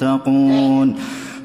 فاتقون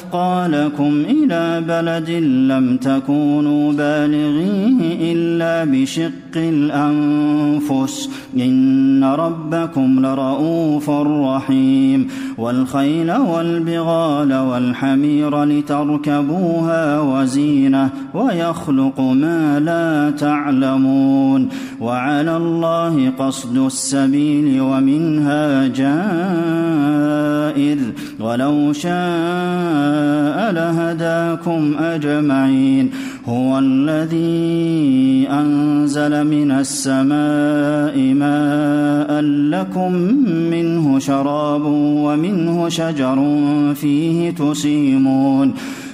أثقالكم إلى بلد لم تكونوا بالغيه إلا بشق الأنفس. إن ربكم لرؤوف رحيم. والخيل والبغال والحمير لتركبوها وزينة ويخلق ما لا تعلمون. وعلى الله قصد السبيل ومنها جائر. ولو شاء لهداكم أجمعين. هو الذي أنزل من السماء ماء لكم منه شراب ومنه شجر فيه تسيمون.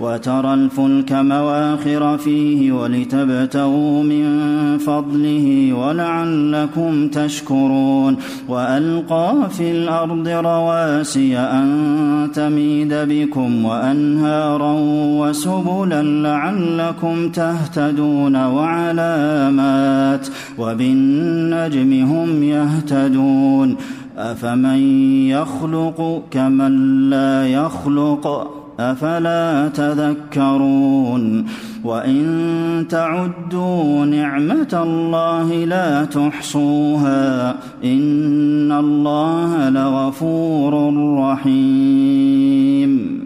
وترى الفلك مواخر فيه ولتبتغوا من فضله ولعلكم تشكرون وألقى في الأرض رواسي أن تميد بكم وأنهارا وسبلا لعلكم تهتدون وعلامات وبالنجم هم يهتدون أفمن يخلق كمن لا يخلق أفلا تذكرون وإن تعدوا نعمة الله لا تحصوها إن الله لغفور رحيم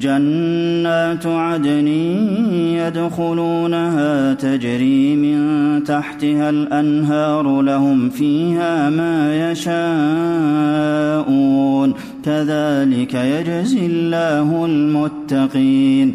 جنات عدن يدخلونها تجري من تحتها الأنهار لهم فيها ما يشاءون. كذلك يجزي الله المتقين.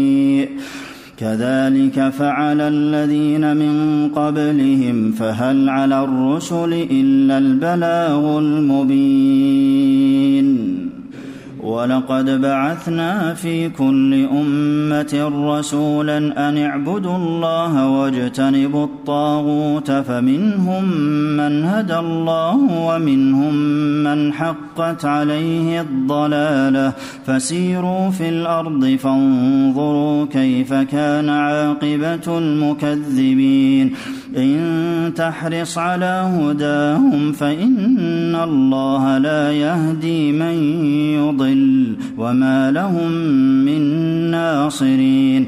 كذلك فعل الذين من قبلهم فهل على الرسل إلا البلاغ المبين. ولقد بعثنا في كل أمة رسولا أن اعبدوا الله واجتنبوا الطاغوت فمنهم من هدى الله ومنهم من حقت عليه الضلالة. فسيروا في الأرض فانظروا كيف كان عاقبة المكذبين. إن تحرص على هداهم فإن الله لا يهدي من يضل وما لهم من ناصرين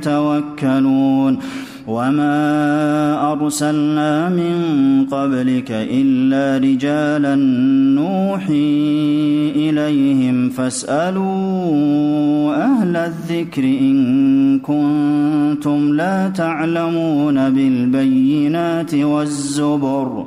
يتوكلون. وما ارسلنا من قبلك الا رجالا نوحي اليهم فاسالوا أهل الذكر ان كنتم لا تعلمون بالبينات والزبر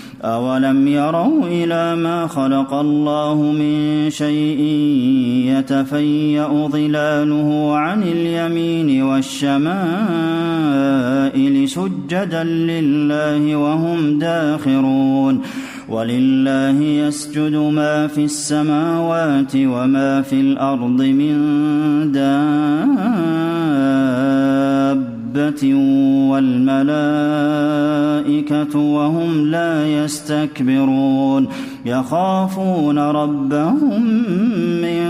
أولم يروا إلى ما خلق الله من شيء يتفيأ ظلاله عن اليمين والشمائل سجدا لله وهم داخرون ولله يسجد ما في السماوات وما في الأرض من دابة والملائكة وهم لا يستكبرون يخافون ربهم من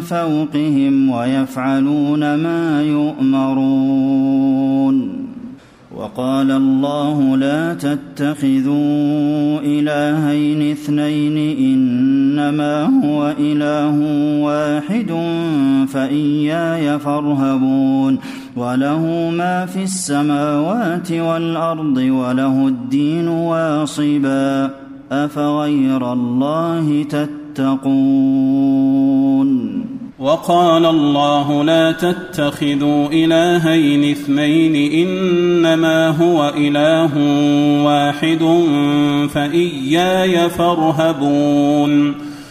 فوقهم ويفعلون ما يؤمرون وقال الله لا تتخذوا إلهين اثنين إنما هو إله واحد فإياي فارهبون وله ما في السماوات والأرض وله الدين واصبا. أفغير الله تتقون؟ وقال الله لا تتخذوا إلهين اثنين إنما هو إله واحد فإياي فارهبون.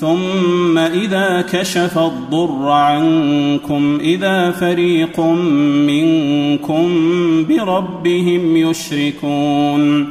ثم إذا كشف الضر عنكم إذا فريق منكم بربهم يشركون.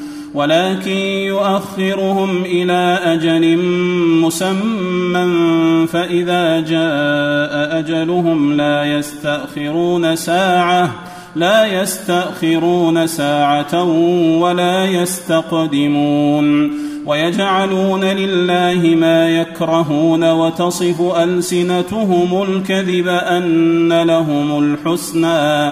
ولكن يؤخرهم إلى أجل مسمى فإذا جاء أجلهم لا يستأخرون ساعة لا يستأخرون ساعة ولا يستقدمون. ويجعلون لله ما يكرهون وتصف ألسنتهم الكذب أن لهم الحسنى.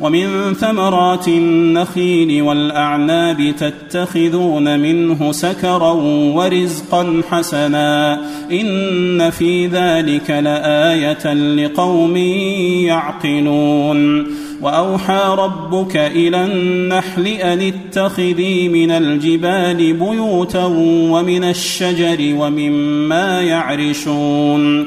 ومن ثمرات النخيل والأعناب تتخذون منه سكرا ورزقا حسنا إن في ذلك لآية لقوم يعقلون وأوحى ربك إلى النحل أن اتخذي من الجبال بيوتا ومن الشجر ومما يعرشون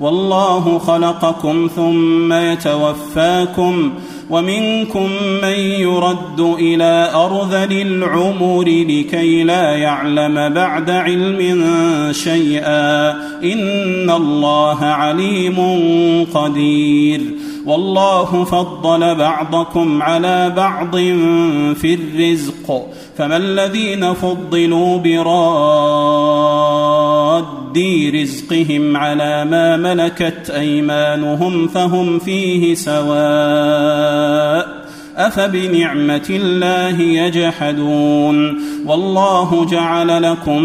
والله خلقكم ثم يتوفاكم ومنكم من يرد إلى ارذل العمر لكي لا يعلم بعد علم شيئا إن الله عليم قدير والله فضل بعضكم على بعض في الرزق فما الذين فضلوا براد رزقهم على ما ملكت ايمانهم فهم فيه سواء افبنعمه الله يجحدون والله جعل لكم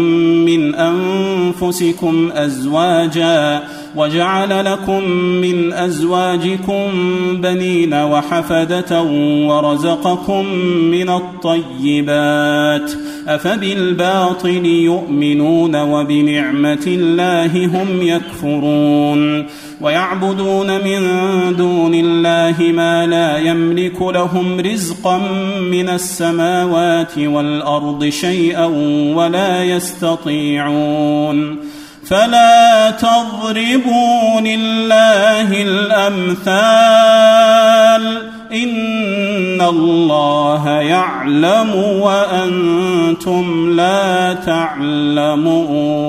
من انفسكم ازواجا وجعل لكم من أزواجكم بنين وحفدة ورزقكم من الطيبات أفبالباطل يؤمنون وبنعمة الله هم يكفرون ويعبدون من دون الله ما لا يملك لهم رزقا من السماوات والأرض شيئا ولا يستطيعون فلا تضربوا لله الأمثال إن الله يعلم وأنتم لا تعلمون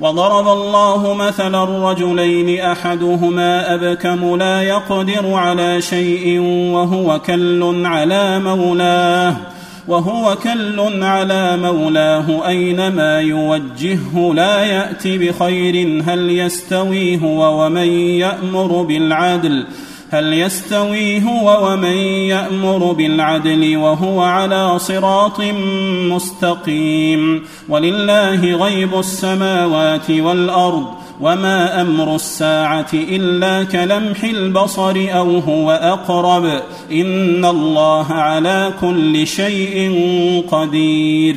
وضرب الله مثلا رجلين أحدهما أبكم لا يقدر على شيء وهو كل على مولاه وهو كل على مولاه أينما يوجهه لا يات بخير هل يستوي هو ومن يأمر بالعدل هل يستوي هو ومن يأمر بالعدل وهو على صراط مستقيم ولله غيب السماوات والأرض وما أمر الساعة إلا كلمح البصر أو هو أقرب إن الله على كل شيء قدير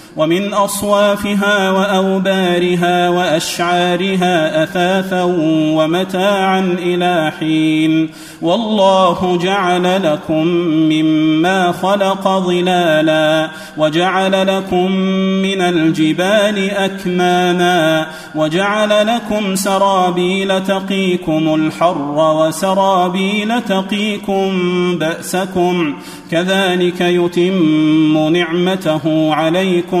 ومن أصوافها وأوبارها وأشعارها أثاثا ومتاعا إلى حين. والله جعل لكم مما خلق ظلالا وجعل لكم من الجبال أكماما وجعل لكم سرابيل تقيكم الحر وسرابيل تقيكم بأسكم. كذلك يتم نعمته عليكم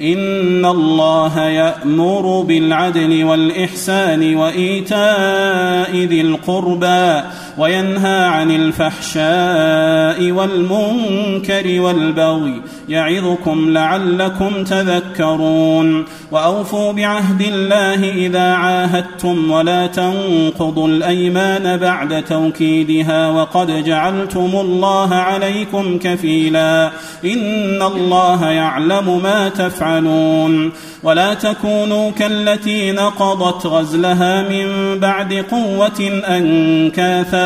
إن الله يأمر بالعدل والإحسان وإيتاء ذي القربى وينهى عن الفحشاء والمنكر والبغي يعظكم لعلكم تذكرون. وأوفوا بعهد الله إذا عاهدتم ولا تنقضوا الأيمان بعد توكيدها وقد جعلتم الله عليكم كفيلا. إن الله يعلم ما تفعلون. ولا تكونوا كالتي نقضت غزلها من بعد قوة أنكاثا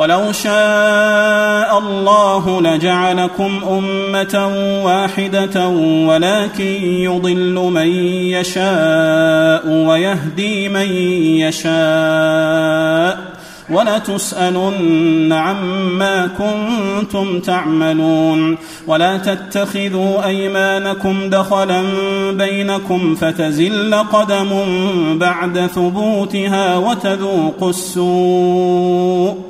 ولو شاء الله لجعلكم أمة واحدة ولكن يضل من يشاء ويهدي من يشاء ولتسألن عما كنتم تعملون ولا تتخذوا أيمانكم دخلا بينكم فتزل قدم بعد ثبوتها وتذوقوا السوء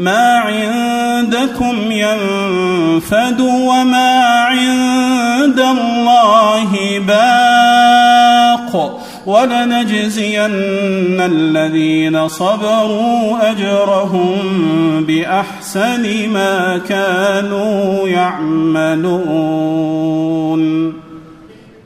ما عندكم ينفد وما عند الله باق ولنجزين الذين صبروا أجرهم بأحسن ما كانوا يعملون.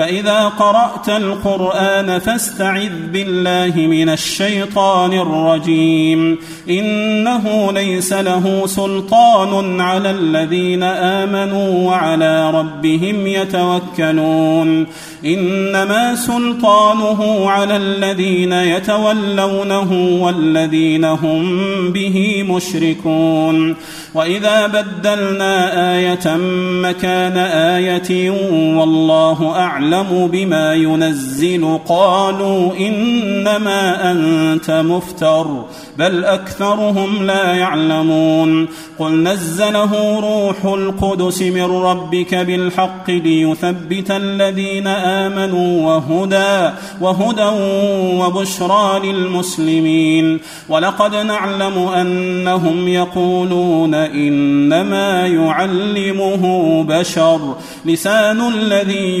فإذا قرأت القرآن فاستعذ بالله من الشيطان الرجيم. إنه ليس له سلطان على الذين آمنوا وعلى ربهم يتوكلون. إنما سلطانه على الذين يتولونه والذين هم به مشركون. وإذا بدلنا آية مكان آية والله اعلم بما ينزل قالوا إنما أنت مفتر بل أكثرهم لا يعلمون. قل نزله روح القدس من ربك بالحق ليثبت الذين آمنوا وهدى وهدى وبشرى للمسلمين. ولقد نعلم أنهم يقولون إنما يعلمه بشر لسان الذي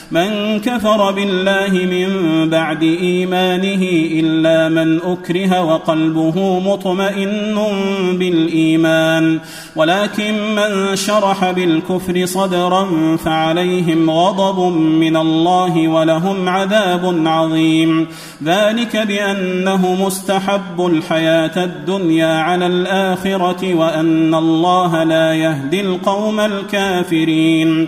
من كفر بالله من بعد إيمانه إلا من أكره وقلبه مطمئن بالإيمان. ولكن من شرح بالكفر صدرا فعليهم غضب من الله ولهم عذاب عظيم. ذلك بأنه مستحب الحياة الدنيا على الآخرة وأن الله لا يهدي القوم الكافرين.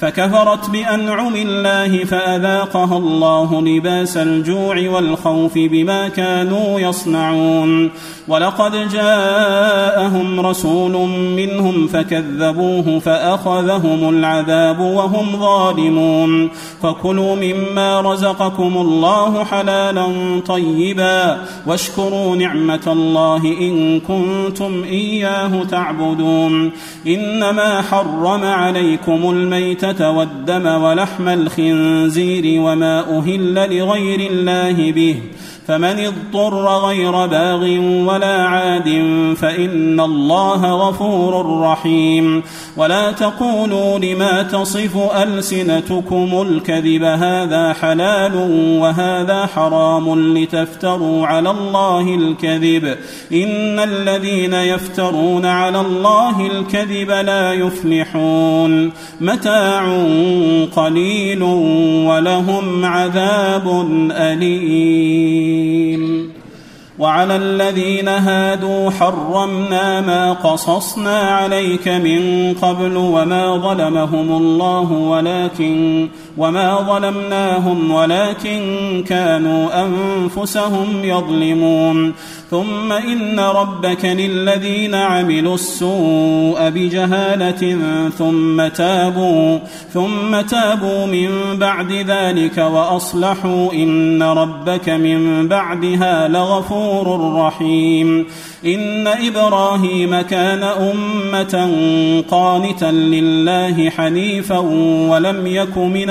فكفرت بأنعم الله فأذاقها الله لباس الجوع والخوف بما كانوا يصنعون. ولقد جاءهم رسول منهم فكذبوه فأخذهم العذاب وهم ظالمون. فكلوا مما رزقكم الله حلالا طيبا. واشكروا نعمة الله إن كنتم إياه تعبدون. إنما حرم عليكم الميتة والدم ولحم الخنزير وما أهل لغير الله به فمن اضطر غير باغ ولا عاد فإن الله غفور رحيم. ولا تقولوا لما تصف ألسنتكم الكذب هذا حلال وهذا حرام لتفتروا على الله الكذب. إن الذين يفترون على الله الكذب لا يفلحون. متاع قليل ولهم عذاب أليم. الرحيم. وعلى الذين هادوا حرمنا ما قصصنا عليك من قبل وما ظلمهم الله ولكن وما ظلمناهم ولكن كانوا انفسهم يظلمون ثم ان ربك للذين عملوا السوء بجهاله ثم تابوا ثم تابوا من بعد ذلك واصلحوا ان ربك من بعدها لغفور رحيم ان إبراهيم كان امه قانتا لله حنيفا ولم يك من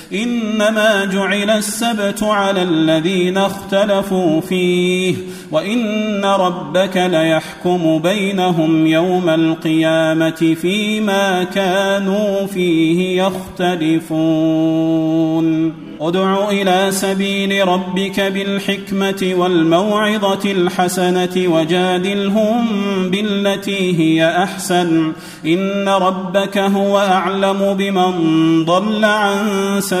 إنما جعل السبت على الذين اختلفوا فيه وإن ربك ليحكم بينهم يوم القيامة فيما كانوا فيه يختلفون. ادع إلى سبيل ربك بالحكمة والموعظة الحسنة وجادلهم بالتي هي أحسن. إن ربك هو أعلم بمن ضل عن سبيله